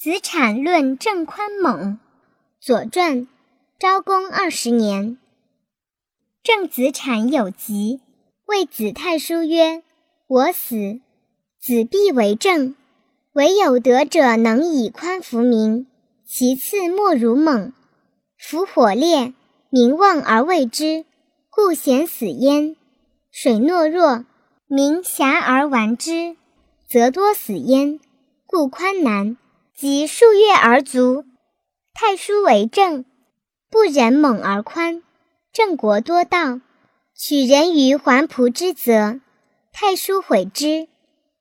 子产论郑宽猛，《左传》，昭公二十年。郑子产有疾，谓子太叔曰：“我死，子必为政。唯有德者能以宽服民，其次莫如猛。夫火烈，民望而畏之，故咸死焉；水懦弱，民遐而玩之，则多死焉，故宽难。”及数月而卒。太叔为政，不忍猛而宽，郑国多盗，取人于桓仆之责。太叔悔之，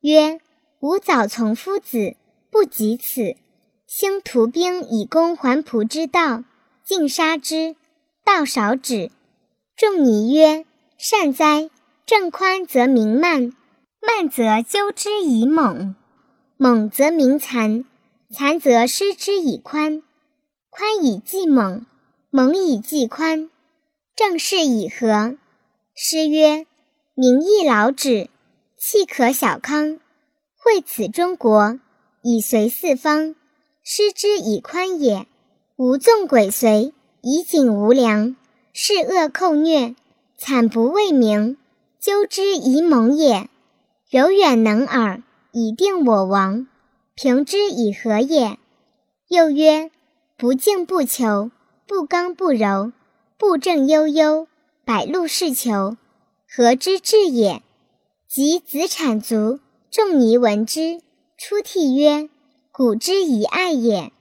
曰：“吾早从夫子，不及此。兴徒兵以攻桓仆之道，尽杀之，道少止。”仲尼曰：“善哉！郑宽则民慢，慢则纠之以猛，猛则民残。”残则失之以宽，宽以济猛，猛以济宽，正是以和。诗曰：“民亦老止，气可小康。惠此中国，以随四方，失之以宽也。无纵鬼随，以警无良，是恶寇虐，惨不畏名，纠之以猛也。柔远能尔，以定我王。”平之以和也。又曰：不敬不求，不刚不柔，不正悠悠，百禄是求，和之至也？及子产卒，仲尼闻之，出涕曰：古之以爱也。